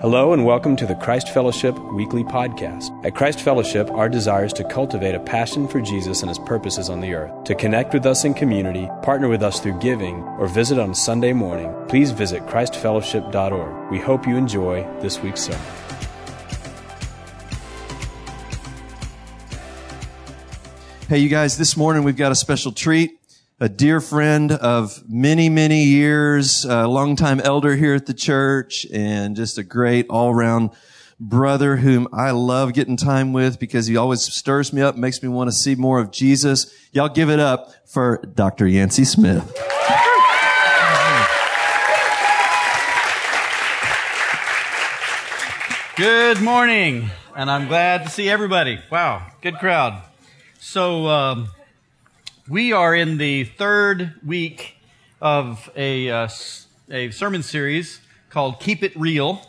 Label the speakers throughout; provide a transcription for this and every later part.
Speaker 1: Hello and welcome to the Christ Fellowship Weekly Podcast. At Christ Fellowship, our desire is to cultivate a passion for Jesus and his purposes on the earth. To connect with us in community, partner with us through giving, or visit on Sunday morning, please visit ChristFellowship.org. We hope you enjoy this week's sermon.
Speaker 2: Hey, you guys, this morning we've got a special treat a dear friend of many, many years, a longtime elder here at the church, and just a great all-around brother whom I love getting time with because he always stirs me up, makes me want to see more of Jesus. Y'all give it up for Dr. Yancey Smith.
Speaker 3: Good morning, and I'm glad to see everybody. Wow, good crowd. So, um, we are in the third week of a, uh, a sermon series called Keep It Real.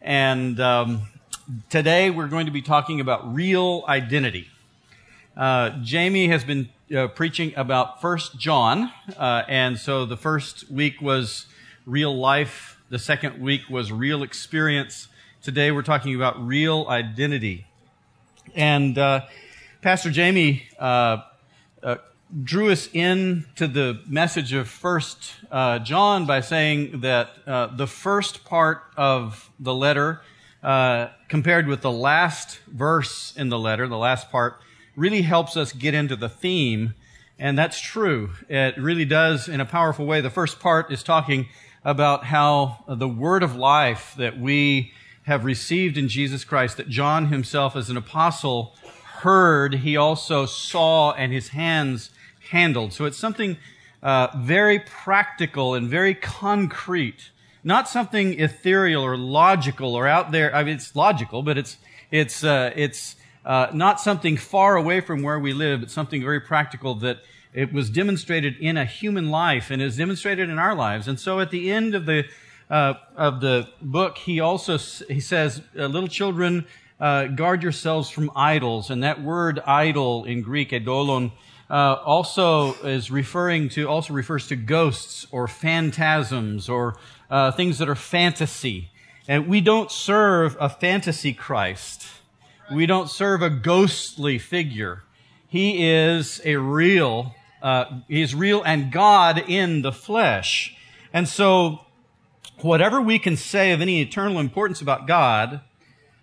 Speaker 3: And um, today we're going to be talking about real identity. Uh, Jamie has been uh, preaching about First John, uh, and so the first week was real life, the second week was real experience. Today we're talking about real identity. And uh, Pastor Jamie uh, uh, drew us in to the message of First uh, John by saying that uh, the first part of the letter, uh, compared with the last verse in the letter, the last part, really helps us get into the theme, and that's true. It really does in a powerful way. The first part is talking about how the word of life that we have received in Jesus Christ, that John himself as an apostle heard, he also saw, and his hands handled. So it's something uh, very practical and very concrete, not something ethereal or logical or out there. I mean, it's logical, but it's it's uh, it's uh, not something far away from where we live. It's something very practical that it was demonstrated in a human life and is demonstrated in our lives. And so at the end of the uh, of the book, he also he says, uh, "Little children." Uh, guard yourselves from idols. And that word idol in Greek, eidolon, uh, also is referring to, also refers to ghosts or phantasms or uh, things that are fantasy. And we don't serve a fantasy Christ. We don't serve a ghostly figure. He is a real, uh, he is real and God in the flesh. And so, whatever we can say of any eternal importance about God,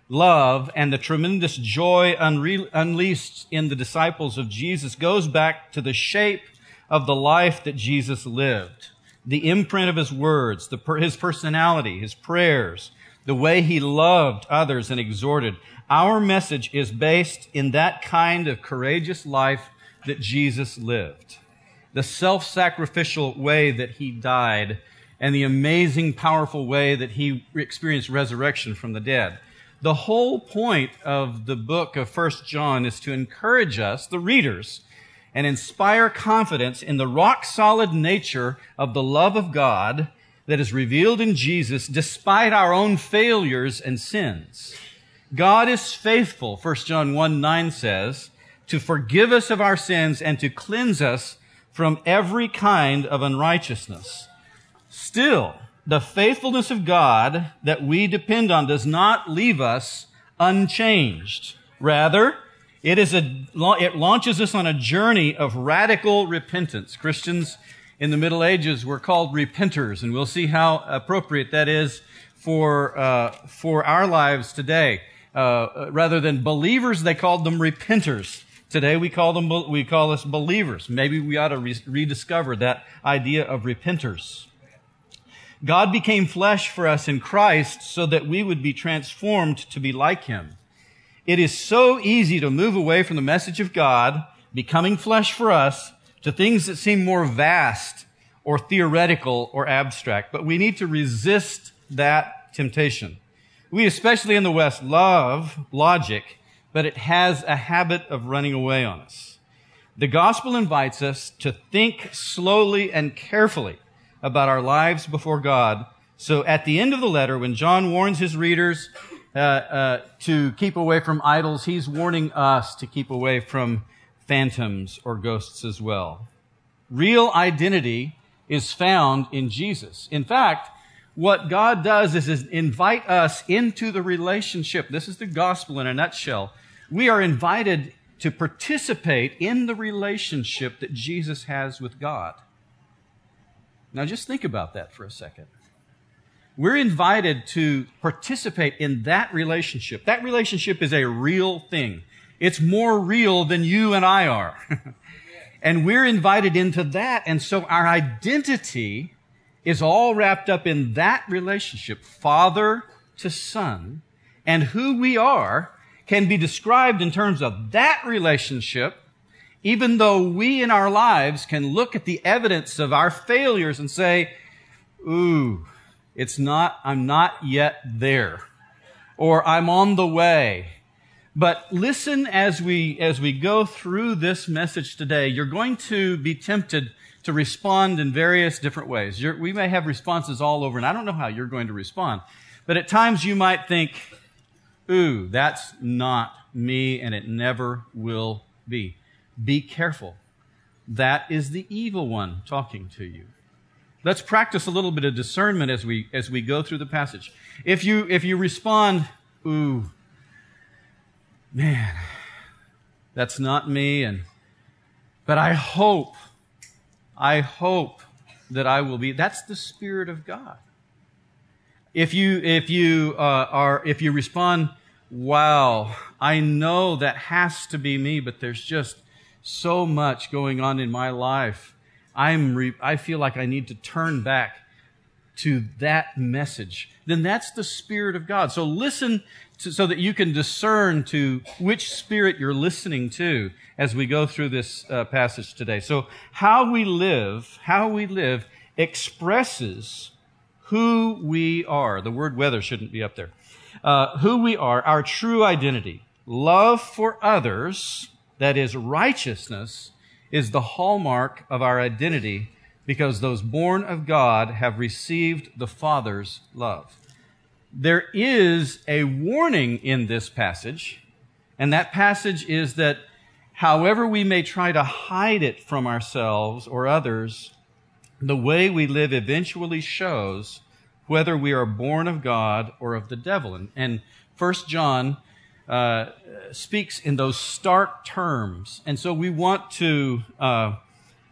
Speaker 3: love and the tremendous joy unre- unleashed in the disciples of Jesus goes back to the shape of the life that Jesus lived. The imprint of his words, the, his personality, his prayers, the way he loved others and exhorted. Our message is based in that kind of courageous life that Jesus lived. The self-sacrificial way that he died and the amazing, powerful way that he experienced resurrection from the dead. The whole point of the book of First John is to encourage us, the readers, and inspire confidence in the rock solid nature of the love of God that is revealed in Jesus despite our own failures and sins. God is faithful, 1 John 1 9 says, to forgive us of our sins and to cleanse us from every kind of unrighteousness. Still, the faithfulness of God that we depend on does not leave us unchanged. Rather, it is a, it launches us on a journey of radical repentance. Christians in the Middle Ages were called repenters, and we'll see how appropriate that is for, uh, for our lives today. Uh, rather than believers, they called them repenters. Today we call them, we call us believers. Maybe we ought to re- rediscover that idea of repenters. God became flesh for us in Christ so that we would be transformed to be like him. It is so easy to move away from the message of God, becoming flesh for us, to things that seem more vast or theoretical or abstract. But we need to resist that temptation. We, especially in the West, love logic, but it has a habit of running away on us. The gospel invites us to think slowly and carefully about our lives before God. So at the end of the letter, when John warns his readers uh, uh, to keep away from idols, he's warning us to keep away from phantoms or ghosts as well. Real identity is found in Jesus. In fact, what God does is, is invite us into the relationship. This is the gospel in a nutshell. We are invited to participate in the relationship that Jesus has with God. Now, just think about that for a second. We're invited to participate in that relationship. That relationship is a real thing. It's more real than you and I are. and we're invited into that. And so our identity is all wrapped up in that relationship, father to son. And who we are can be described in terms of that relationship, even though we in our lives can look at the evidence of our failures and say, ooh, it's not, I'm not yet there. Or I'm on the way. But listen as we, as we go through this message today. You're going to be tempted to respond in various different ways. You're, we may have responses all over, and I don't know how you're going to respond. But at times you might think, ooh, that's not me, and it never will be. Be careful. That is the evil one talking to you. Let's practice a little bit of discernment as we as we go through the passage. If you if you respond, ooh, man, that's not me, and but I hope, I hope that I will be. That's the Spirit of God. If you if you uh, are if you respond, wow, I know that has to be me, but there's just so much going on in my life. I'm re- I feel like I need to turn back to that message. Then that's the Spirit of God. So listen to, so that you can discern to which Spirit you're listening to as we go through this uh, passage today. So how we live, how we live expresses who we are. The word whether shouldn't be up there uh, who we are, our true identity. Love for others, that is righteousness, is the hallmark of our identity because those born of God have received the Father's love. There is a warning in this passage, and that passage is that however we may try to hide it from ourselves or others, the way we live eventually shows whether we are born of God or of the devil. And, and 1 John uh, speaks in those stark terms. And so we want to, uh,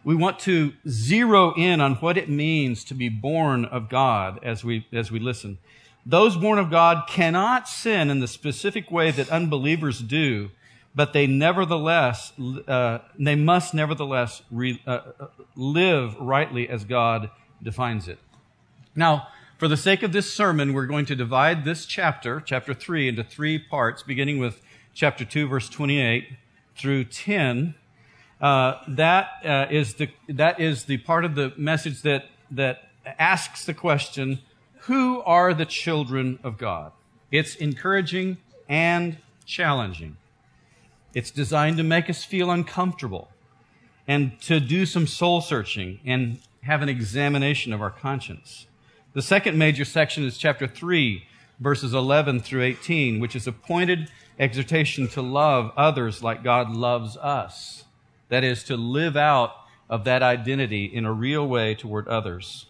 Speaker 3: we want to zero in on what it means to be born of God as we, as we listen. Those born of God cannot sin in the specific way that unbelievers do, but they nevertheless, uh, they must nevertheless re, uh, uh, live rightly as God defines it. Now, for the sake of this sermon, we're going to divide this chapter, chapter 3, into three parts, beginning with chapter 2, verse 28 through 10. Uh, that uh, is the that is the part of the message that that asks the question, "Who are the children of God?" It's encouraging and challenging. It's designed to make us feel uncomfortable and to do some soul searching and have an examination of our conscience. The second major section is chapter 3, verses 11 through 18, which is a pointed exhortation to love others like God loves us. That is, to live out of that identity in a real way toward others.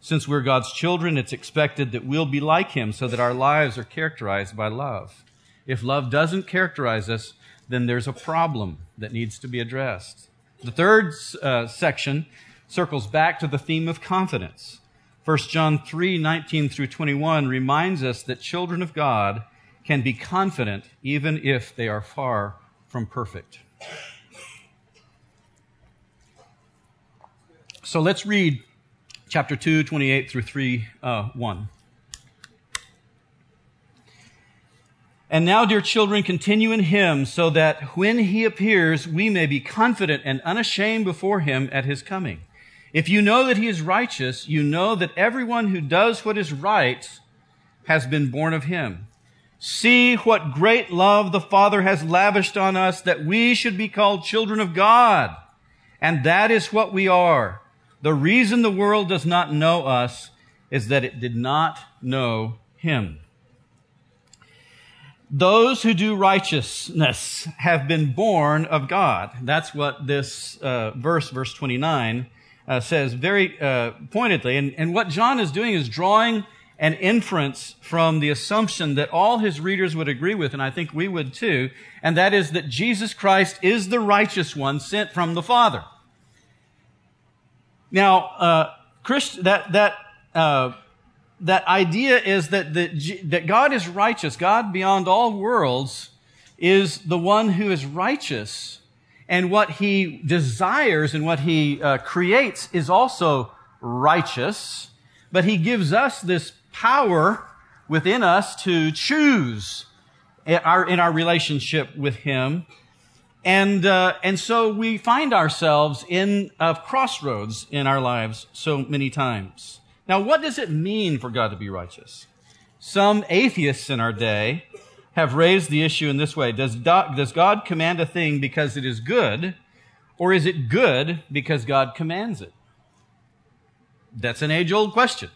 Speaker 3: Since we're God's children, it's expected that we'll be like Him so that our lives are characterized by love. If love doesn't characterize us, then there's a problem that needs to be addressed. The third uh, section circles back to the theme of confidence. 1 John 3 19 through 21 reminds us that children of God can be confident even if they are far from perfect. So let's read chapter 2, 28 through 3, uh, 1. And now, dear children, continue in him so that when he appears, we may be confident and unashamed before him at his coming. If you know that he is righteous, you know that everyone who does what is right has been born of him. See what great love the Father has lavished on us that we should be called children of God. And that is what we are. The reason the world does not know us is that it did not know him. Those who do righteousness have been born of God. That's what this uh, verse, verse 29, uh, says very uh, pointedly. And, and what John is doing is drawing an inference from the assumption that all his readers would agree with, and I think we would too, and that is that Jesus Christ is the righteous one sent from the Father. Now, uh, Christ, that that uh, that idea is that the, that God is righteous. God beyond all worlds is the one who is righteous, and what He desires and what He uh, creates is also righteous. But He gives us this power within us to choose in our, in our relationship with Him. And, uh, and so we find ourselves in a crossroads in our lives so many times. Now, what does it mean for God to be righteous? Some atheists in our day have raised the issue in this way. Does, does God command a thing because it is good, or is it good because God commands it? That's an age old question.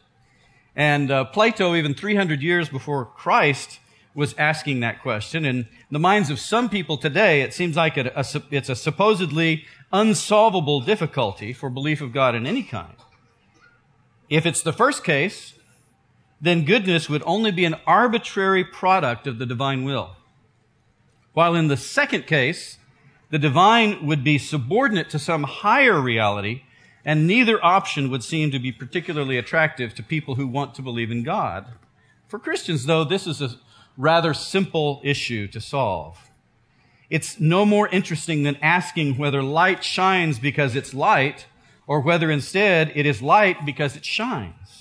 Speaker 3: And uh, Plato, even 300 years before Christ, was asking that question. In the minds of some people today, it seems like a, it's a supposedly unsolvable difficulty for belief of God in any kind. If it's the first case, then goodness would only be an arbitrary product of the divine will. While in the second case, the divine would be subordinate to some higher reality and neither option would seem to be particularly attractive to people who want to believe in God. For Christians, though, this is a rather simple issue to solve. It's no more interesting than asking whether light shines because it's light or whether instead it is light because it shines.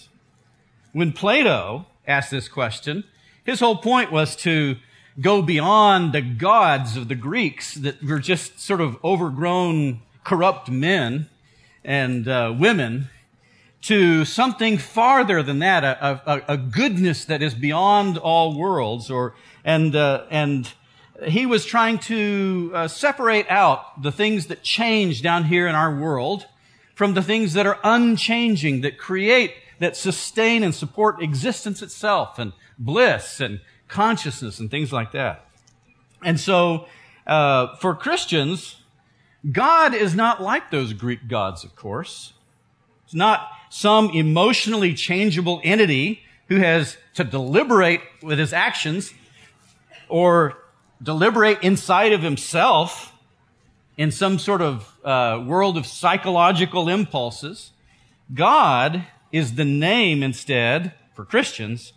Speaker 3: When Plato asked this question, his whole point was to go beyond the gods of the Greeks that were just sort of overgrown, corrupt men and uh, women to something farther than that, a, a, a, goodness that is beyond all worlds, or and uh, and he was trying to uh, separate out the things that change down here in our world from the things that are unchanging, that create, that sustain and support existence itself, and bliss and consciousness and things like that. And so, uh, for Christians, God is not like those Greek gods, of course. It's not some emotionally changeable entity who has to deliberate with his actions or deliberate inside of himself in some sort of uh, world of psychological impulses. God is the name instead, for Christians,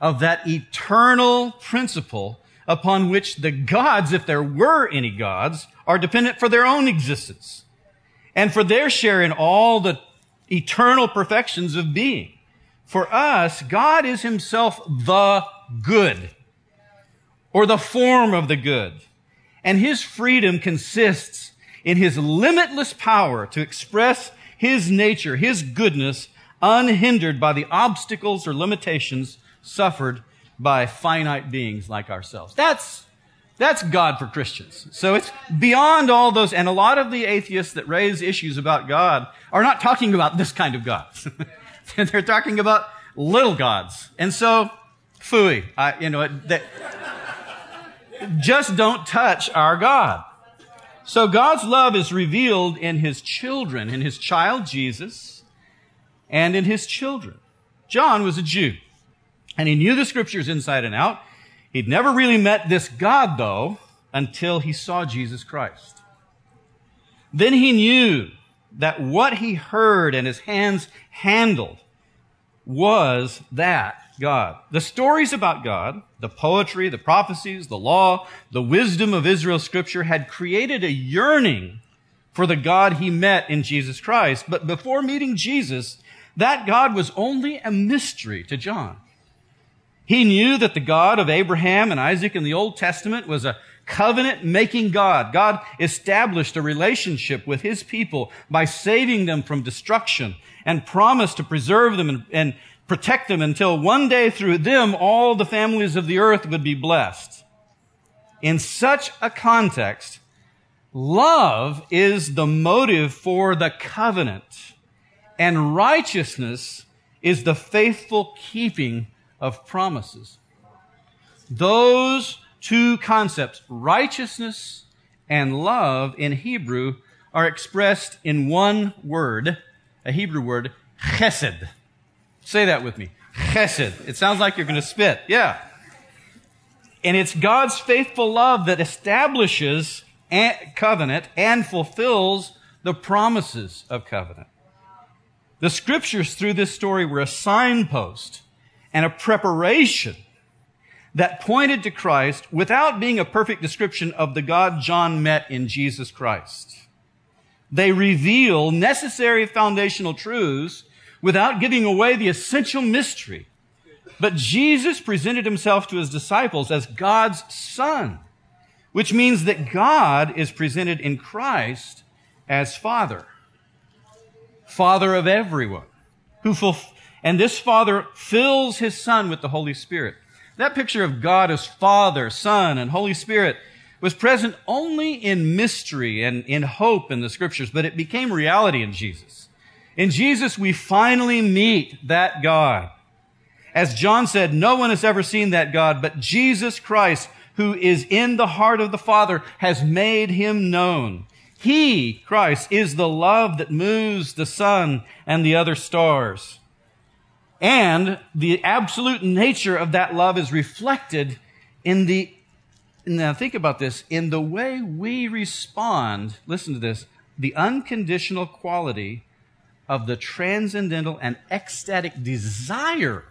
Speaker 3: of that eternal principle upon which the gods, if there were any gods, are dependent for their own existence and for their share in all the eternal perfections of being. For us, God is himself the good or the form of the good. And his freedom consists in his limitless power to express his nature, his goodness, unhindered by the obstacles or limitations suffered by finite beings like ourselves. That's, that's God for Christians. So it's beyond all those, and a lot of the atheists that raise issues about God are not talking about this kind of God. They're talking about little gods. And so, fooey, I, you know, that, just don't touch our God. So God's love is revealed in His children, in His child Jesus, and in His children. John was a Jew. And he knew the scriptures inside and out. He'd never really met this God, though, until he saw Jesus Christ. Then he knew that what he heard and his hands handled was that God. The stories about God, the poetry, the prophecies, the law, the wisdom of Israel's scripture had created a yearning for the God he met in Jesus Christ. But before meeting Jesus, that God was only a mystery to John. He knew that the God of Abraham and Isaac in the Old Testament was a covenant making God. God established a relationship with his people by saving them from destruction and promised to preserve them and, and, protect them until one day through them all the families of the earth would be blessed. In such a context, love is the motive for the covenant and righteousness is the faithful keeping of promises. Those two concepts, righteousness and love in Hebrew, are expressed in one word, a Hebrew word, chesed. Say that with me. Chesed. It sounds like you're going to spit. Yeah. And it's God's faithful love that establishes covenant and fulfills the promises of covenant. The scriptures through this story were a signpost and a preparation that pointed to Christ without being a perfect description of the God John met in Jesus Christ. They reveal necessary foundational truths without giving away the essential mystery. But Jesus presented himself to his disciples as God's son, which means that God is presented in Christ as Father. Father of everyone. Who fulf- and this Father fills his Son with the Holy Spirit. That picture of God as Father, Son, and Holy Spirit was present only in mystery and in hope in the scriptures, but it became reality in Jesus. In Jesus, we finally meet that God. As John said, no one has ever seen that God, but Jesus Christ, who is in the heart of the Father, has made him known. He, Christ, is the love that moves the sun and the other stars. And the absolute nature of that love is reflected in the, now think about this, in the way we respond, listen to this, the unconditional quality of the transcendental and ecstatic desire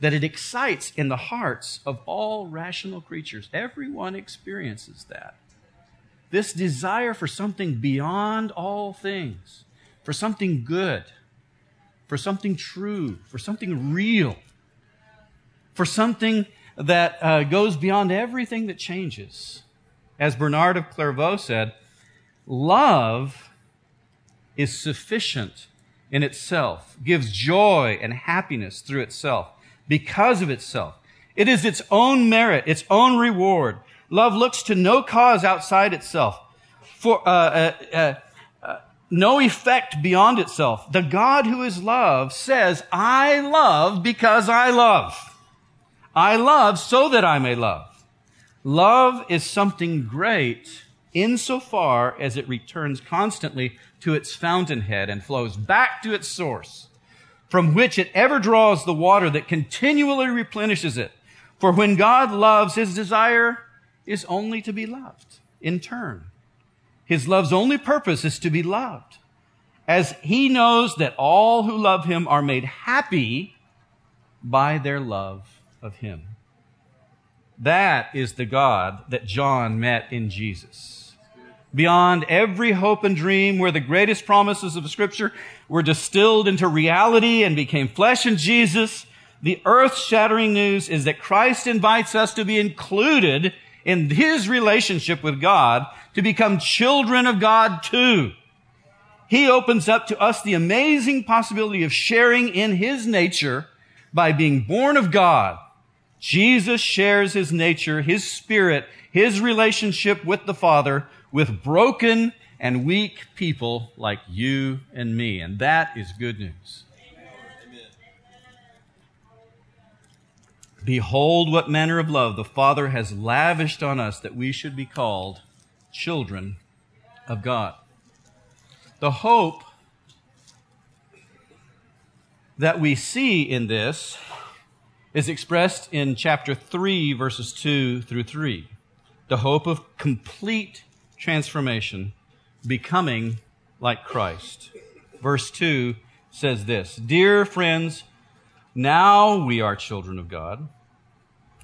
Speaker 3: that it excites in the hearts of all rational creatures. Everyone experiences that. This desire for something beyond all things, for something good, for something true, for something real, for something that uh, goes beyond everything that changes. As Bernard of Clairvaux said, love is sufficient in itself, gives joy and happiness through itself, because of itself. It is its own merit, its own reward. Love looks to no cause outside itself, for uh, uh, uh, uh no effect beyond itself. The God who is love says, "I love because I love. I love so that I may love." Love is something great insofar as it returns constantly to its fountainhead and flows back to its source, from which it ever draws the water that continually replenishes it. For when God loves, his desire is only to be loved in turn. His love's only purpose is to be loved, as he knows that all who love him are made happy by their love of him. That is the God that John met in Jesus beyond every hope and dream, where the greatest promises of Scripture were distilled into reality and became flesh in Jesus, the earth shattering news is that Christ invites us to be included in His relationship with God, to become children of God too. He opens up to us the amazing possibility of sharing in His nature by being born of God. Jesus shares His nature, His spirit, His relationship with the Father with broken and weak people like you and me. And that is good news. Behold, what manner of love the Father has lavished on us that we should be called children of God. The hope that we see in this is expressed in chapter 3, verses 2 through 3. The hope of complete transformation, becoming like Christ. Verse 2 says this Dear friends, now we are children of God.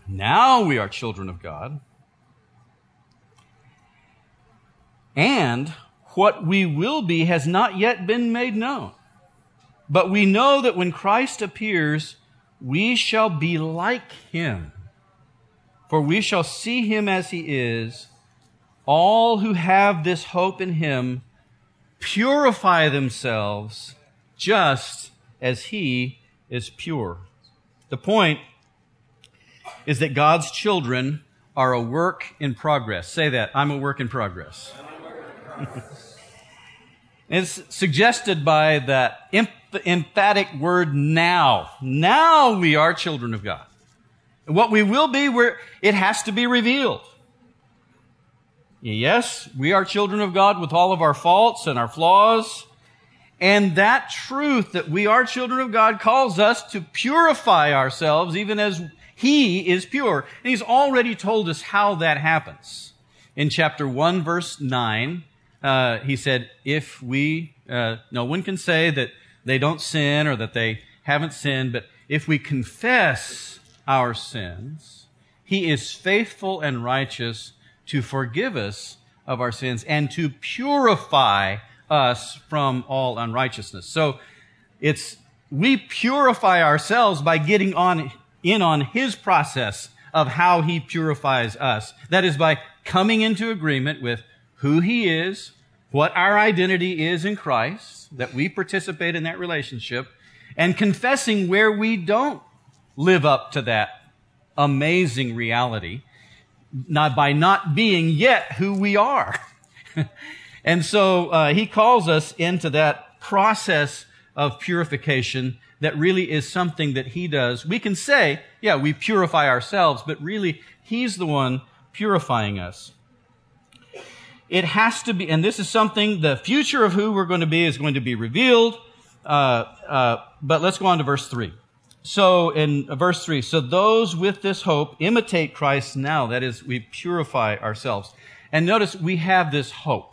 Speaker 3: Now we are children of God. And what we will be has not yet been made known. But we know that when Christ appears, we shall be like him. For we shall see him as he is all who have this hope in him purify themselves just as he is pure. The point is that God's children are a work in progress. Say that. I'm a work in progress. it's suggested by that emphatic word now. Now we are children of God. what we will be, it has to be revealed. Yes, we are children of God with all of our faults and our flaws. And that truth that we are children of God calls us to purify ourselves even as He is pure. And He's already told us how that happens. In chapter 1 verse 9, uh, He said, if we, uh, no one can say that they don't sin or that they haven't sinned, but if we confess our sins, He is faithful and righteous to forgive us of our sins and to purify us from all unrighteousness. So it's, we purify ourselves by getting on, in on His process of how He purifies us. That is by coming into agreement with who He is, what our identity is in Christ, that we participate in that relationship, and confessing where we don't live up to that amazing reality, not by not being yet who we are. and so uh, he calls us into that process of purification that really is something that he does. We can say, yeah, we purify ourselves, but really he's the one purifying us. It has to be, and this is something, the future of who we're going to be is going to be revealed. Uh, uh, but let's go on to verse 3. So in verse 3, so those with this hope imitate Christ now. That is, we purify ourselves. And notice we have this hope.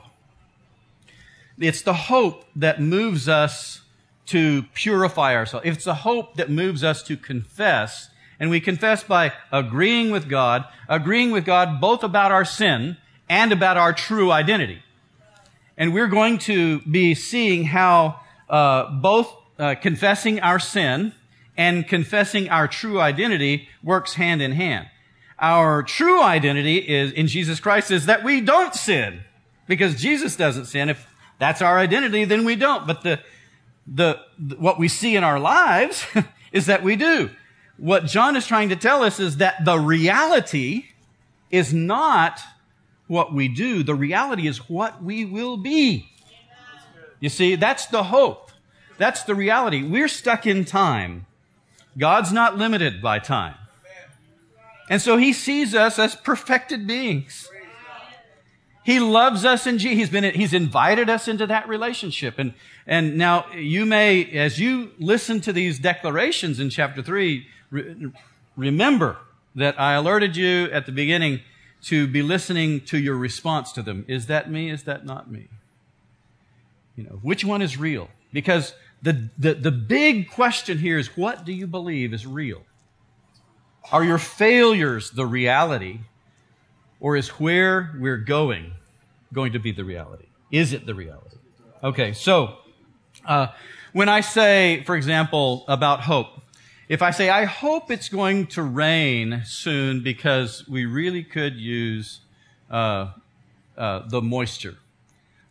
Speaker 3: It's the hope that moves us to purify ourselves. It's the hope that moves us to confess. And we confess by agreeing with God, agreeing with God both about our sin and about our true identity. And we're going to be seeing how uh, both uh, confessing our sin and confessing our true identity works hand in hand. Our true identity is in Jesus Christ is that we don't sin because Jesus doesn't sin. If that's our identity, then we don't. But the, the, what we see in our lives is that we do. What John is trying to tell us is that the reality is not what we do. The reality is what we will be. You see, that's the hope. That's the reality. We're stuck in time. God's not limited by time. And so he sees us as perfected beings. He loves us and he's been, he's invited us into that relationship. And, and now you may, as you listen to these declarations in chapter three, re- remember that I alerted you at the beginning to be listening to your response to them. Is that me? Is that not me? You know, which one is real? Because the, the, the big question here is what do you believe is real? Are your failures the reality? Or is where we're going going to be the reality? Is it the reality? Okay, so uh, when I say, for example, about hope, if I say, I hope it's going to rain soon because we really could use uh, uh, the moisture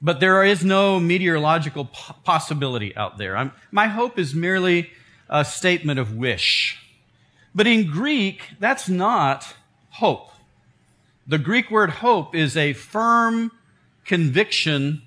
Speaker 3: but there is no meteorological possibility out there. I'm, my hope is merely a statement of wish. But in Greek, that's not hope. The Greek word hope is a firm conviction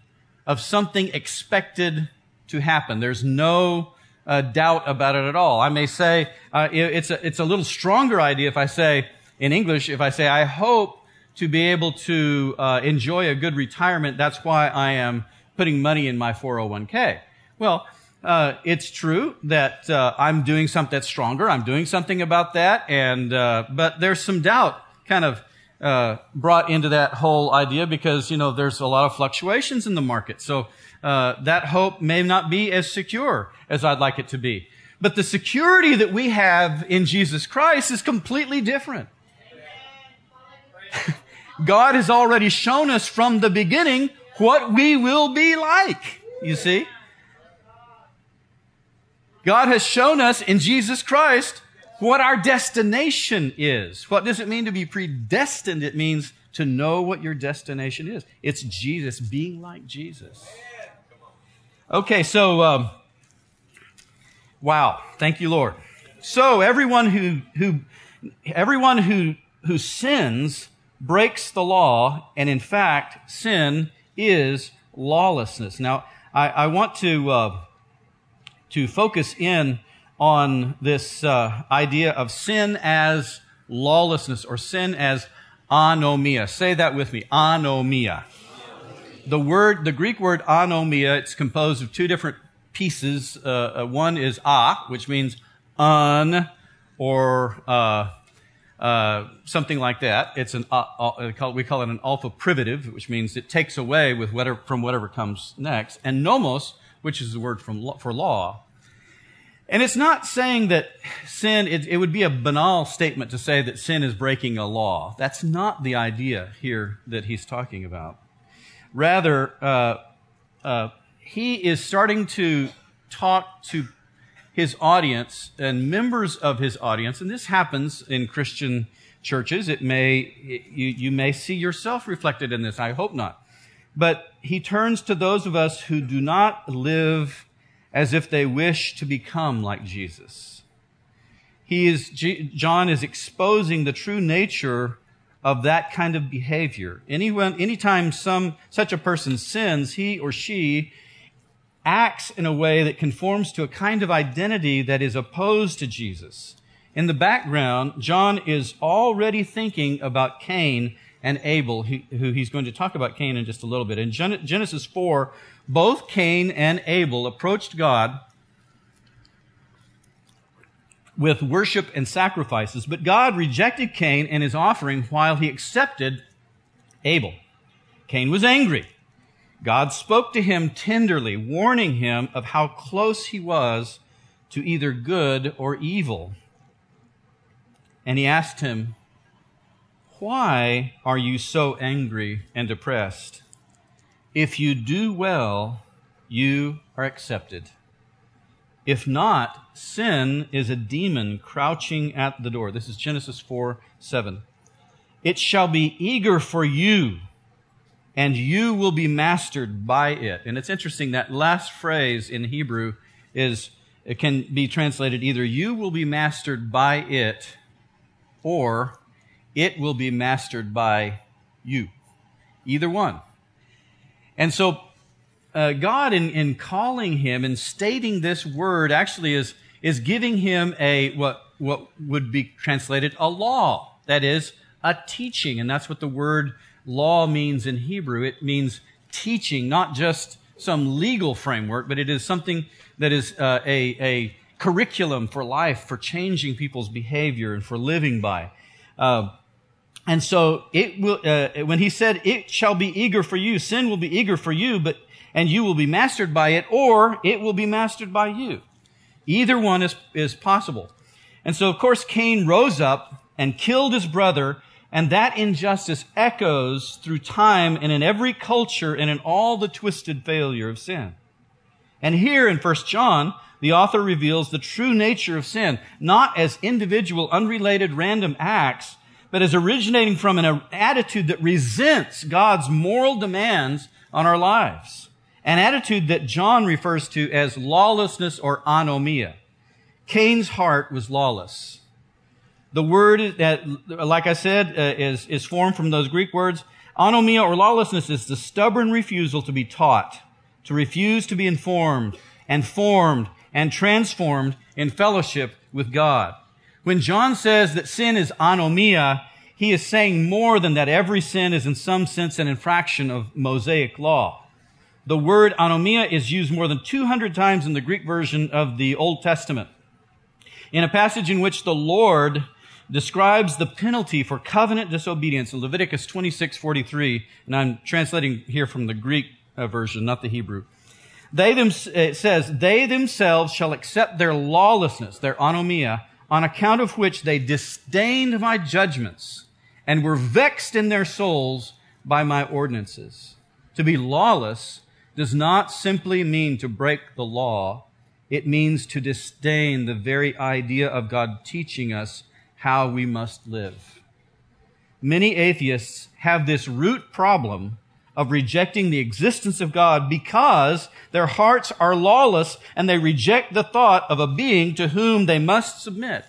Speaker 3: of something expected to happen. There's no uh, doubt about it at all. I may say uh, it's a, it's a little stronger idea if I say in English if I say I hope to be able to uh, enjoy a good retirement. That's why I am putting money in my 401k. Well, uh, it's true that uh, I'm doing something that's stronger. I'm doing something about that, and uh, but there's some doubt kind of uh, brought into that whole idea because you know there's a lot of fluctuations in the market. So uh, that hope may not be as secure as I'd like it to be. But the security that we have in Jesus Christ is completely different. God has already shown us from the beginning what we will be like. You see? God has shown us in Jesus Christ what our destination is. What does it mean to be predestined? It means to know what your destination is. It's Jesus, being like Jesus. Okay, so, um, wow. Thank you, Lord. So everyone who, who, everyone who, who sins breaks the law, and in fact, sin is lawlessness. Now, I, I want to uh, to focus in on this uh, idea of sin as lawlessness or sin as anomia. Say that with me, anomia. The word, the Greek word anomia, it's composed of two different pieces. Uh, uh, one is a, which means un, or uh, uh, something like that. It's an uh, uh, we call it an alpha privative, which means it takes away with whatever from whatever comes next, and nomos, which is the word from for law. And it's not saying that sin, it, it, would be a banal statement to say that sin is breaking a law. That's not the idea here that he's talking about. Rather, uh, uh, he is starting to talk to his audience and members of his audience, and this happens in Christian churches. It may, you, you may see yourself reflected in this. I hope not. But he turns to those of us who do not live as if they wish to become like Jesus. He is, John is exposing the true nature of that kind of behavior. Anyone, anytime some, such a person sins, he or she acts in a way that conforms to a kind of identity that is opposed to Jesus. In the background, John is already thinking about Cain and Abel, who he's going to talk about Cain in just a little bit. In Genesis 4, both Cain and Abel approached God with worship and sacrifices, but God rejected Cain and his offering while he accepted Abel. Cain was angry. God spoke to him tenderly, warning him of how close he was to either good or evil. And he asked him, Why are you so angry and depressed? If you do well, you are accepted. If not, sin is a demon crouching at the door. This is Genesis 4 7. It shall be eager for you, and you will be mastered by it. And it's interesting that last phrase in Hebrew is, it can be translated either you will be mastered by it, or it will be mastered by you. Either one. And so uh, God, in, in calling him and stating this word, actually is, is giving him a, what, what would be translated a law. That is, a teaching. And that's what the word law means in Hebrew. It means teaching, not just some legal framework, but it is something that is uh, a, a curriculum for life, for changing people's behavior and for living by. Uh, and so it will, uh, when he said, it shall be eager for you, sin will be eager for you, but and you will be mastered by it, or it will be mastered by you. Either one is, is possible. And so, of course, Cain rose up and killed his brother, and that injustice echoes through time and in every culture and in all the twisted failure of sin. And here in 1 John, the author reveals the true nature of sin, not as individual, unrelated, random acts, but as originating from an attitude that resents God's moral demands on our lives an attitude that John refers to as lawlessness or anomia. Cain's heart was lawless. The word that, like I said, uh, is, is formed from those Greek words. Anomia or lawlessness is the stubborn refusal to be taught, to refuse to be informed and formed and transformed in fellowship with God. When John says that sin is anomia, he is saying more than that every sin is in some sense an infraction of Mosaic law. The word anomia is used more than 200 times in the Greek version of the Old Testament. In a passage in which the Lord describes the penalty for covenant disobedience in Leviticus 26:43, and I'm translating here from the Greek uh, version, not the Hebrew. They them, it says, they themselves shall accept their lawlessness, their anomia, on account of which they disdained my judgments and were vexed in their souls by my ordinances. To be lawless does not simply mean to break the law. It means to disdain the very idea of God teaching us how we must live. Many atheists have this root problem of rejecting the existence of God because their hearts are lawless and they reject the thought of a being to whom they must submit.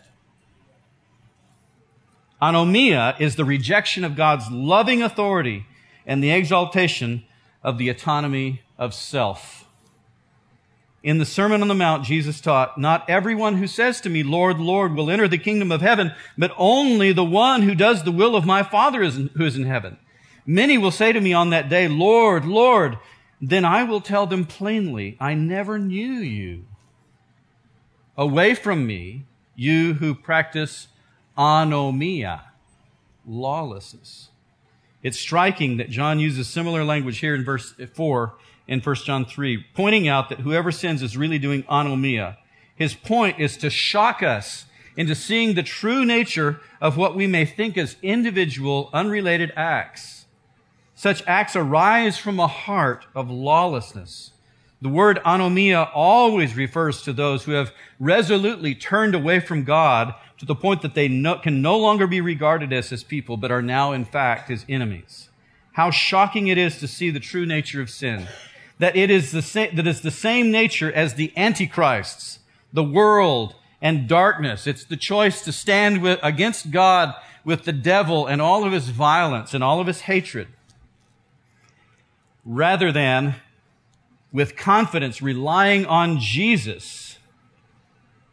Speaker 3: Anomia is the rejection of God's loving authority and the exaltation of the autonomy of self. In the Sermon on the Mount, Jesus taught, Not everyone who says to me, Lord, Lord, will enter the kingdom of heaven, but only the one who does the will of my Father who is in heaven. Many will say to me on that day, Lord, Lord, then I will tell them plainly, I never knew you. Away from me, you who practice anomia, lawlessness. It's striking that John uses similar language here in verse 4 in 1 John 3, pointing out that whoever sins is really doing anomia. His point is to shock us into seeing the true nature of what we may think as individual, unrelated acts. Such acts arise from a heart of lawlessness. The word anomia always refers to those who have resolutely turned away from God to the point that they no, can no longer be regarded as his people, but are now in fact his enemies. How shocking it is to see the true nature of sin. That it is the same, that is the same nature as the antichrists, the world, and darkness. It's the choice to stand with, against God with the devil and all of his violence and all of his hatred, rather than with confidence relying on Jesus.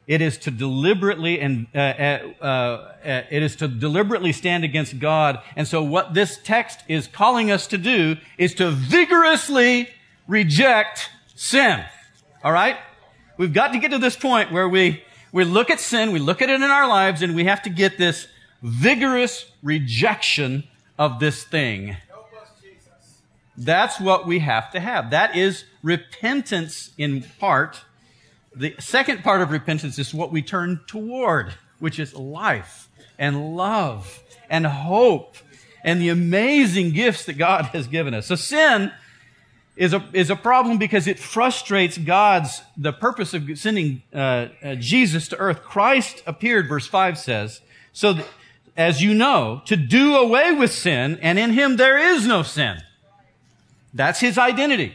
Speaker 3: It is to deliberately and uh, uh, uh, it is to deliberately stand against God. And so, what this text is calling us to do is to vigorously reject sin. All right, we've got to get to this point where we we look at sin, we look at it in our lives, and we have to get this vigorous rejection of this thing. That's what we have to have. That is repentance in part. The second part of repentance is what we turn toward, which is life and love and hope and the amazing gifts that God has given us. So sin is a, is a problem because it frustrates God's, the purpose of sending uh, uh, Jesus to earth. Christ appeared, verse 5 says, so that, as you know, to do away with sin, and in him there is no sin. That's his identity.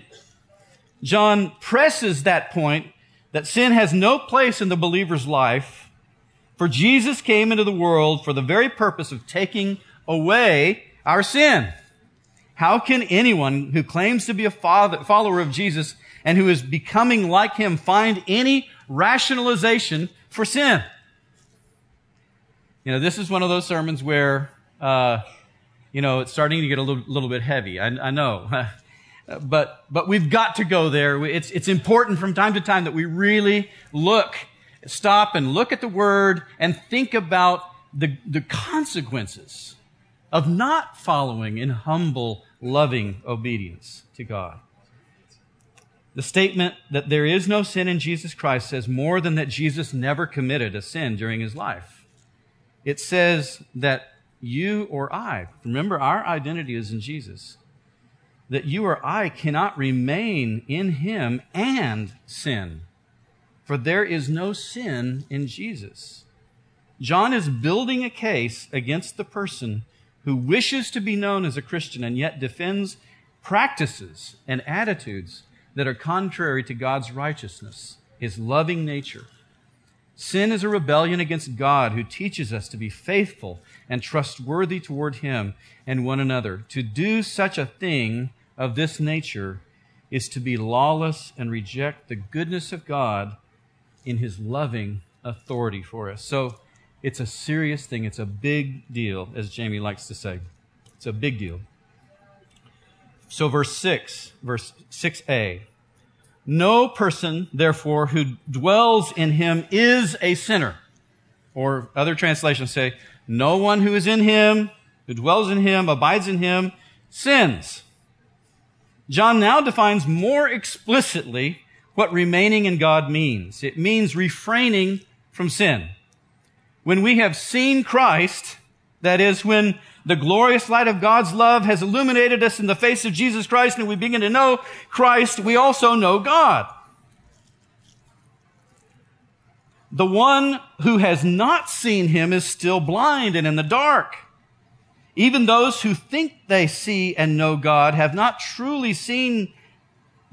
Speaker 3: John presses that point that sin has no place in the believer's life, for Jesus came into the world for the very purpose of taking away our sin. How can anyone who claims to be a follower of Jesus and who is becoming like him find any rationalization for sin? You know, this is one of those sermons where, uh, you know, it's starting to get a little, little bit heavy. I, I know. but, but we've got to go there. It's, it's important from time to time that we really look, stop and look at the word and think about the, the consequences of not following in humble, loving obedience to God. The statement that there is no sin in Jesus Christ says more than that Jesus never committed a sin during his life. It says that you or I, remember our identity is in Jesus, that you or I cannot remain in him and sin. For there is no sin in Jesus. John is building a case against the person who wishes to be known as a Christian and yet defends practices and attitudes that are contrary to God's righteousness, his loving nature. Sin is a rebellion against God who teaches us to be faithful and trustworthy toward him and one another. To do such a thing of this nature is to be lawless and reject the goodness of God in his loving authority for us. So, it's a serious thing. It's a big deal, as Jamie likes to say. It's a big deal. So, verse 6, verse 6a. No person, therefore, who dwells in him is a sinner. Or other translations say, no one who is in him, who dwells in him, abides in him, sins. John now defines more explicitly what remaining in God means. It means refraining from sin. When we have seen Christ, that is, when the glorious light of God's love has illuminated us in the face of Jesus Christ and we begin to know Christ, we also know God. The one who has not seen him is still blind and in the dark. Even those who think they see and know God have not truly seen,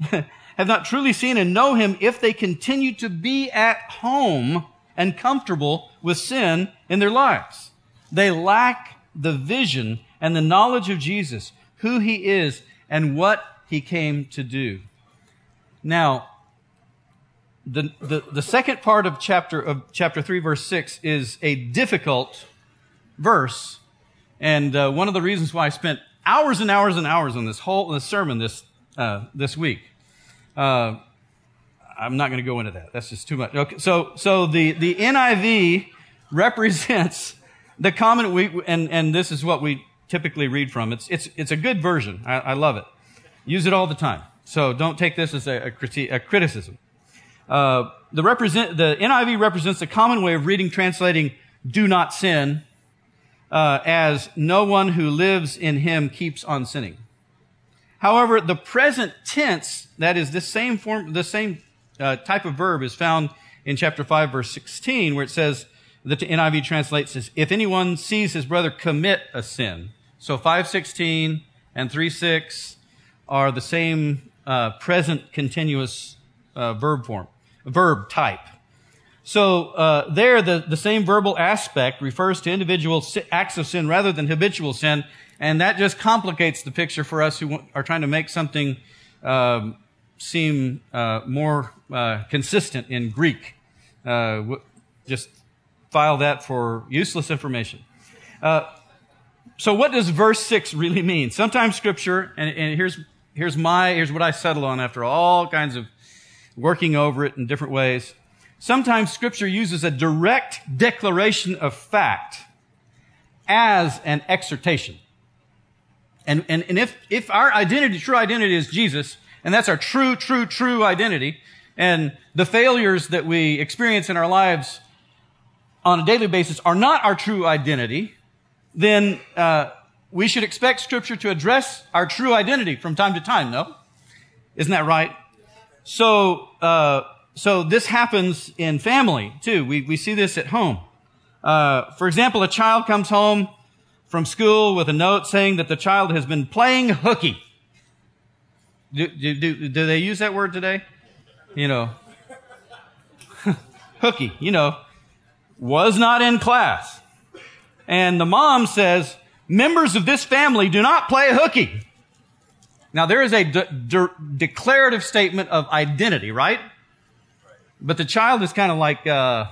Speaker 3: have not truly seen and know him if they continue to be at home and comfortable with sin in their lives. They lack the vision and the knowledge of Jesus, who he is and what he came to do. Now, the, the, the second part of chapter, of chapter 3, verse 6 is a difficult verse. And uh, one of the reasons why I spent hours and hours and hours on this whole this sermon this uh, this week. Uh, I'm not going to go into that. That's just too much. Okay, so so the the NIV represents the common we and and this is what we typically read from. It's it's it's a good version. I, I love it. Use it all the time. So don't take this as a, a, criti- a criticism. Uh, the represent the NIV represents the common way of reading translating "do not sin" uh, as "no one who lives in Him keeps on sinning." However, the present tense, that is the same form, the same uh, type of verb is found in chapter 5 verse 16 where it says, the NIV translates as, if anyone sees his brother commit a sin. So 516 and 36 are the same uh, present continuous uh, verb form, verb type. So uh, there, the, the same verbal aspect refers to individual acts of sin rather than habitual sin, and that just complicates the picture for us who are trying to make something um, seem uh, more uh, consistent in Greek. Uh, just file that for useless information. Uh, so, what does verse six really mean? Sometimes Scripture, and, and here's here's my here's what I settle on after all kinds of working over it in different ways. Sometimes Scripture uses a direct declaration of fact as an exhortation. And, and, and if, if our identity, true identity is Jesus, and that's our true, true, true identity, and the failures that we experience in our lives on a daily basis are not our true identity, then uh, we should expect Scripture to address our true identity from time to time, no? Isn't that right? So, uh, so this happens in family too. We, we see this at home. Uh, for example, a child comes home from school with a note saying that the child has been playing hooky. Do, do, do, do they use that word today? You know, hooky, you know, was not in class. And the mom says, members of this family do not play hooky. Now there is a de- de- declarative statement of identity, right? But the child is kind of like, uh,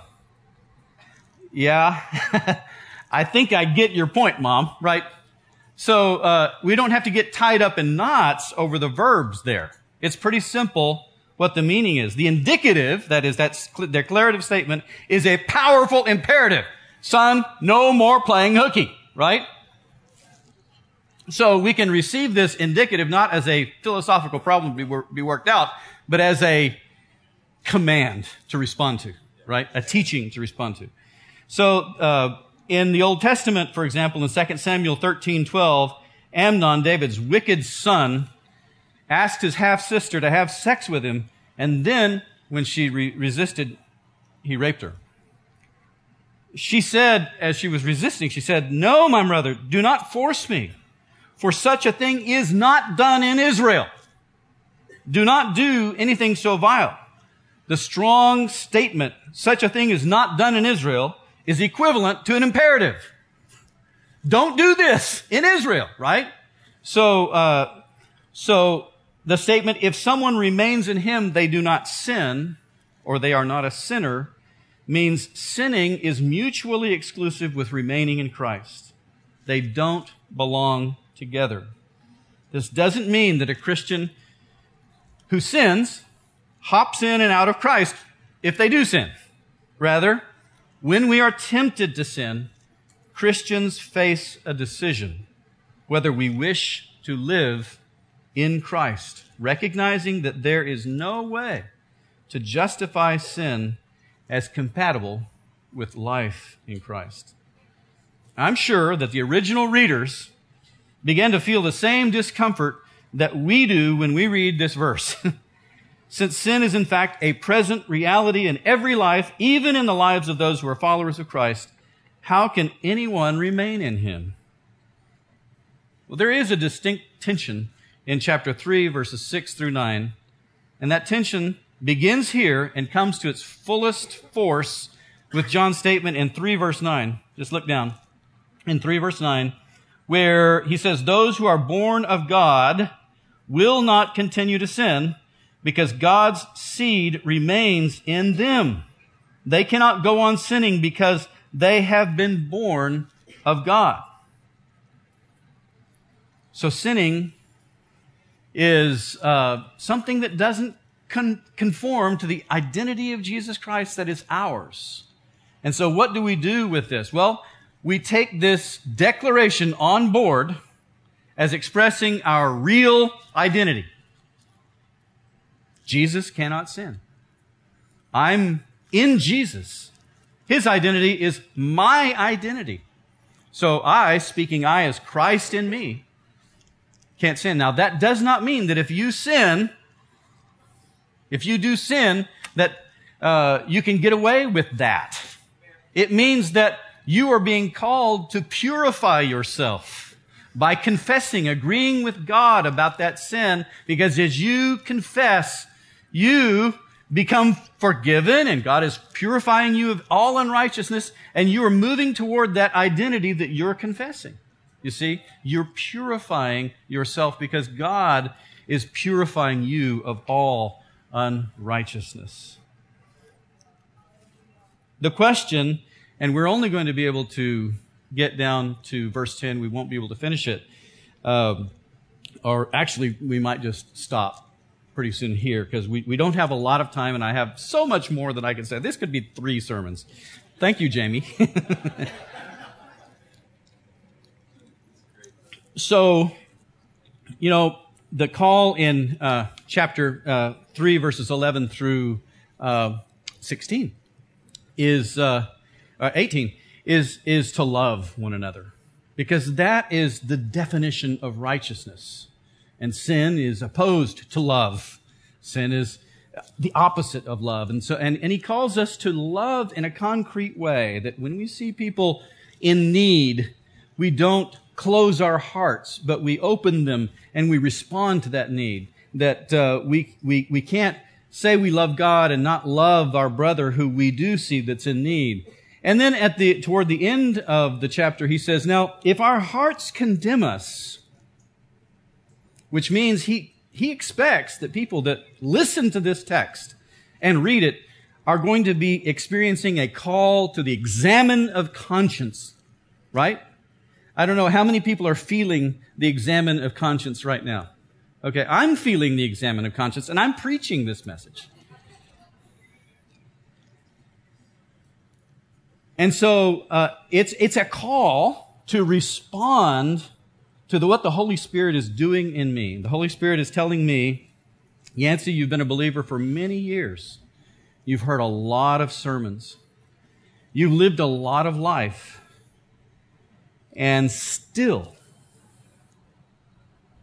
Speaker 3: yeah, I think I get your point, mom, right? So uh, we don't have to get tied up in knots over the verbs there. It's pretty simple what the meaning is. The indicative, that is that declarative statement, is a powerful imperative. Son, no more playing hooky, right? So we can receive this indicative not as a philosophical problem to be, be worked out, but as a command to respond to, right? A teaching to respond to. So, uh, in the Old Testament, for example, in 2 Samuel 13, 12, Amnon, David's wicked son, asked his half sister to have sex with him, and then, when she re- resisted, he raped her. She said, as she was resisting, she said, No, my brother, do not force me, for such a thing is not done in Israel. Do not do anything so vile. The strong statement, such a thing is not done in Israel, is equivalent to an imperative. Don't do this in Israel, right? So, uh, so the statement, if someone remains in him, they do not sin, or they are not a sinner, means sinning is mutually exclusive with remaining in Christ. They don't belong together. This doesn't mean that a Christian who sins hops in and out of Christ if they do sin. Rather, when we are tempted to sin, Christians face a decision whether we wish to live in Christ, recognizing that there is no way to justify sin as compatible with life in Christ. I'm sure that the original readers began to feel the same discomfort that we do when we read this verse. Since sin is in fact a present reality in every life, even in the lives of those who are followers of Christ, how can anyone remain in him? Well, there is a distinct tension in chapter 3, verses 6 through 9. And that tension begins here and comes to its fullest force with John's statement in 3 verse 9. Just look down. In 3 verse 9, where he says, Those who are born of God will not continue to sin because God's seed remains in them. They cannot go on sinning because they have been born of God. So sinning is uh, something that doesn't con- conform to the identity of Jesus Christ that is ours. And so, what do we do with this? Well, we take this declaration on board as expressing our real identity. Jesus cannot sin. I'm in Jesus. His identity is my identity. So I, speaking I as Christ in me, can't sin. Now that does not mean that if you sin, if you do sin, that uh, you can get away with that. It means that you are being called to purify yourself by confessing, agreeing with God about that sin, because as you confess, you become forgiven and God is purifying you of all unrighteousness and you are moving toward that identity that you're confessing. You see, you're purifying yourself because God is purifying you of all unrighteousness. The question, and we're only going to be able to get down to verse 10, we won't be able to finish it. Um, or actually, we might just stop pretty soon here because we, we don't have a lot of time and I have so much more that I can say. This could be three sermons. Thank you, Jamie. so, you know, the call in uh, chapter uh, 3, verses 11 through uh, 16 is, uh, 18, is, is to love one another. Because that is the definition of righteousness. And sin is opposed to love. Sin is the opposite of love. And so, and, and he calls us to love in a concrete way that when we see people in need, we don't close our hearts, but we open them and we respond to that need. That uh, we, we, we can't say we love God and not love our brother who we do see that's in need. And then at the, toward the end of the chapter, he says, now, if our hearts condemn us, which means he, he expects that people that listen to this text and read it are going to be experiencing a call to the examen of conscience, right? I don't know how many people are feeling the examen of conscience right now. Okay, I'm feeling the examen of conscience and I'm preaching this message. And so uh, it's, it's a call to respond to the, what the Holy Spirit is doing in me. The Holy Spirit is telling me, Yancey, you've been a believer for many years. You've heard a lot of sermons. You've lived a lot of life. And still,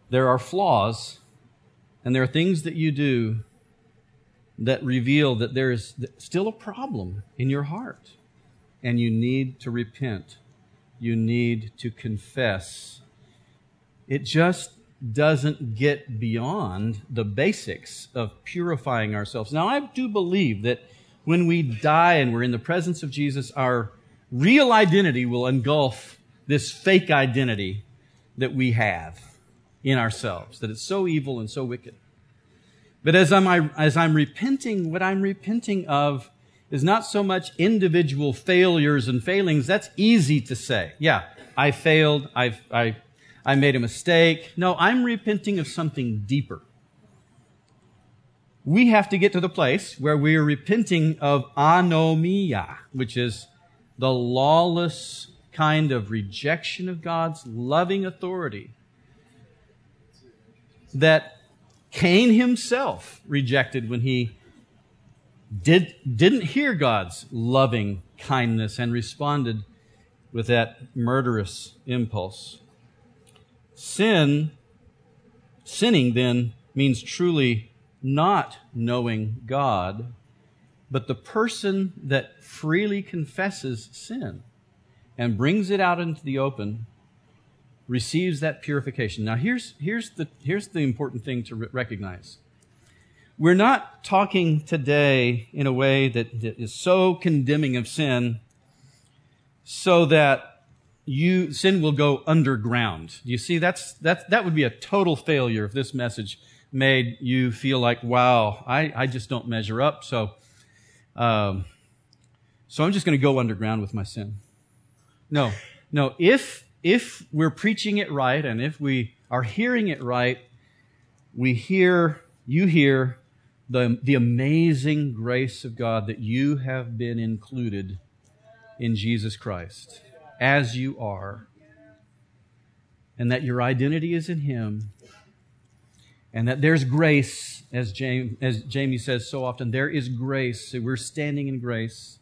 Speaker 3: there are flaws and there are things that you do that reveal that there is still a problem in your heart. And you need to repent. You need to confess it just doesn't get beyond the basics of purifying ourselves. Now, I do believe that when we die and we're in the presence of Jesus, our real identity will engulf this fake identity that we have in ourselves, that it's so evil and so wicked. But as I'm, as I'm repenting, what I'm repenting of is not so much individual failures and failings. That's easy to say. Yeah, I failed. I've, I I made a mistake. No, I'm repenting of something deeper. We have to get to the place where we are repenting of anomia, which is the lawless kind of rejection of God's loving authority that Cain himself rejected when he did, didn't hear God's loving kindness and responded with that murderous impulse. Sin, sinning then means truly not knowing God, but the person that freely confesses sin and brings it out into the open receives that purification. Now here's, here's, the, here's the important thing to re- recognize. We're not talking today in a way that, that is so condemning of sin so that you sin will go underground. You see, that's that that would be a total failure if this message made you feel like, wow, I, I just don't measure up. So, um, so I'm just going to go underground with my sin. No, no. If if we're preaching it right and if we are hearing it right, we hear, you hear the, the amazing grace of God that you have been included in Jesus Christ as you are, and that your identity is in Him, and that there's grace, as Jamie, as Jamie says so often, there is grace. We're standing in grace.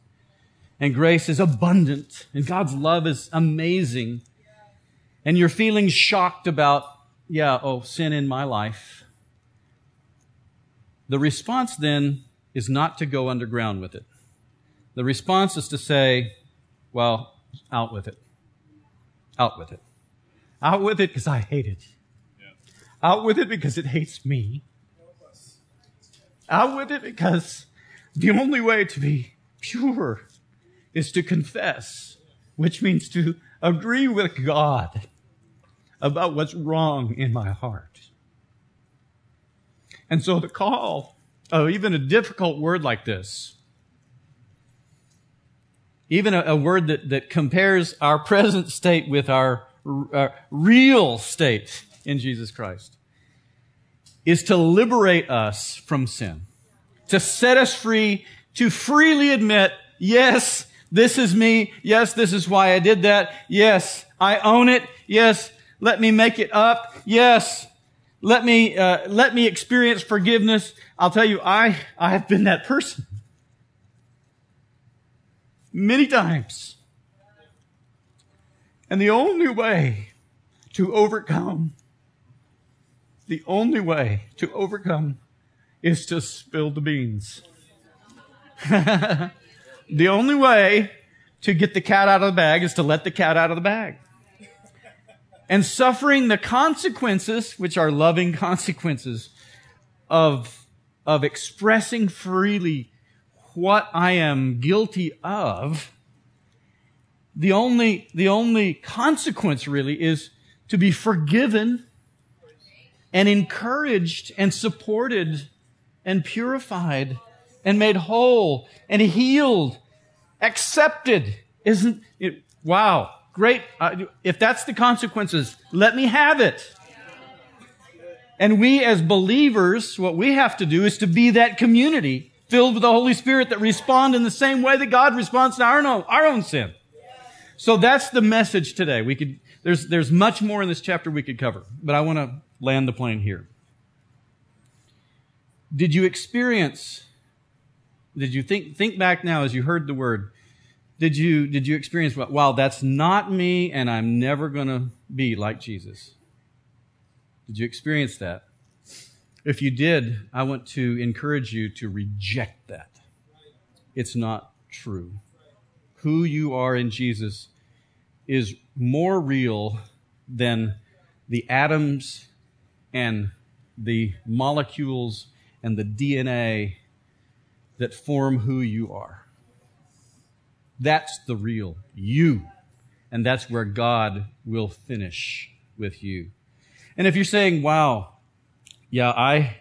Speaker 3: And grace is abundant, and God's love is amazing. And you're feeling shocked about, yeah, oh, sin in my life. The response then is not to go underground with it. The response is to say, well, out with it. Out with it. Out with it because I hate it. Out with it because it hates me. Out with it because the only way to be pure is to confess, which means to agree with God about what's wrong in my heart. And so the call of even a difficult word like this, even a, a word that, that compares our present state with our, our real state in Jesus Christ, is to liberate us from sin, to set us free, to freely admit, yes, this is me. Yes, this is why I did that. Yes, I own it. Yes, let me make it up. Yes, let me, uh, let me experience forgiveness. I'll tell you, I, I have been that person. Many times. And the only way to overcome, the only way to overcome is to spill the beans. the only way to get the cat out of the bag is to let the cat out of the bag and suffering the consequences, which are loving consequences of, of expressing freely what I am guilty of, the only, the only consequence really is to be forgiven and encouraged and supported and purified and made whole and healed, accepted. Isn't it? Wow. Great. Uh, if that's the consequences, let me have it. And we as believers, what we have to do is to be that community filled with the Holy Spirit that respond in the same way that God responds to our own, our own sin. So that's the message today. We could, there's, there's much more in this chapter we could cover, but I want to land the plane here. Did you experience, did you think, think back now as you heard the word, did you, did you experience, wow, that's not me and I'm never going to be like Jesus? Did you experience that? If you did, I want to encourage you to reject that. It's not true. Who you are in Jesus is more real than the atoms and the molecules and the DNA that form who you are. That's the real you. And that's where God will finish with you. And if you're saying, wow, yeah, I,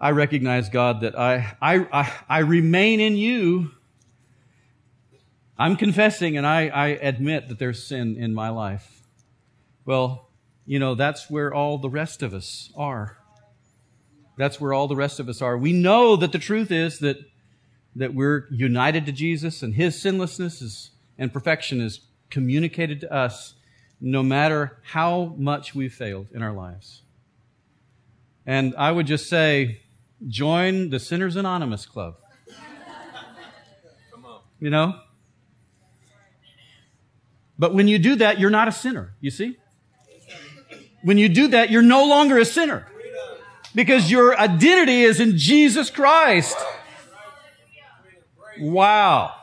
Speaker 3: I recognize God that I, I, I, I remain in you. I'm confessing and I, I admit that there's sin in my life. Well, you know, that's where all the rest of us are. That's where all the rest of us are. We know that the truth is that that we're united to Jesus and his sinlessness is, and perfection is communicated to us no matter how much we've failed in our lives. And I would just say, join the Sinners Anonymous Club. You know? But when you do that, you're not a sinner, you see? When you do that, you're no longer a sinner. Because your identity is in Jesus Christ. Wow.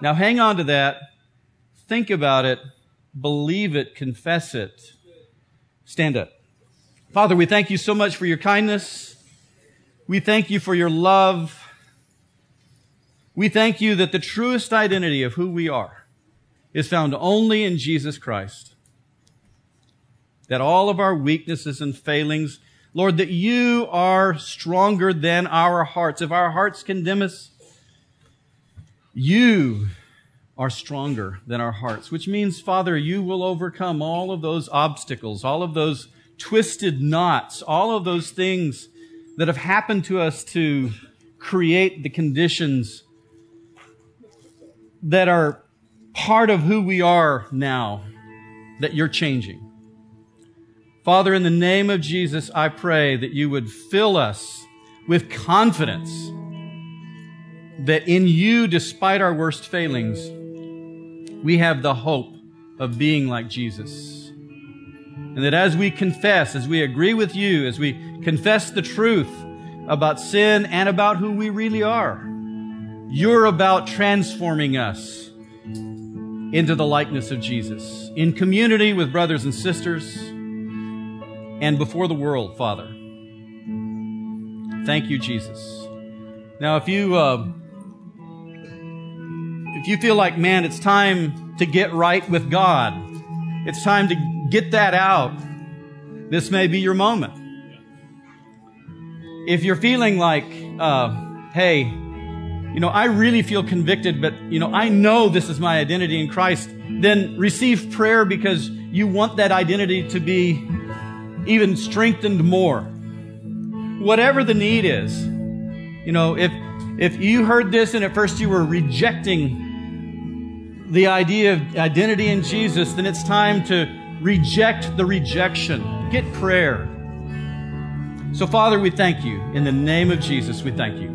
Speaker 3: Now hang on to that. Think about it. Believe it. Confess it. Stand up. Father, we thank you so much for your kindness. We thank you for your love. We thank you that the truest identity of who we are is found only in Jesus Christ. That all of our weaknesses and failings, Lord, that you are stronger than our hearts. If our hearts condemn us, you are stronger than our hearts, which means, Father, you will overcome all of those obstacles, all of those twisted knots, all of those things that have happened to us to create the conditions that are part of who we are now that you're changing. Father, in the name of Jesus, I pray that you would fill us with confidence that in you, despite our worst failings, we have the hope of being like Jesus. And that as we confess, as we agree with you, as we confess the truth about sin and about who we really are, you're about transforming us into the likeness of Jesus in community with brothers and sisters and before the world, Father. Thank you, Jesus. Now, if you, uh, if you feel like, man, it's time to get right with God, it's time to get that out, this may be your moment. If you're feeling like, uh, hey, you know, I really feel convicted, but, you know, I know this is my identity in Christ, then receive prayer because you want that identity to be even strengthened more. Whatever the need is, you know, if, if you heard this and at first you were rejecting the idea of identity in Jesus, then it's time to reject the rejection. Get prayer. So, Father, we thank you. In the name of Jesus, we thank you.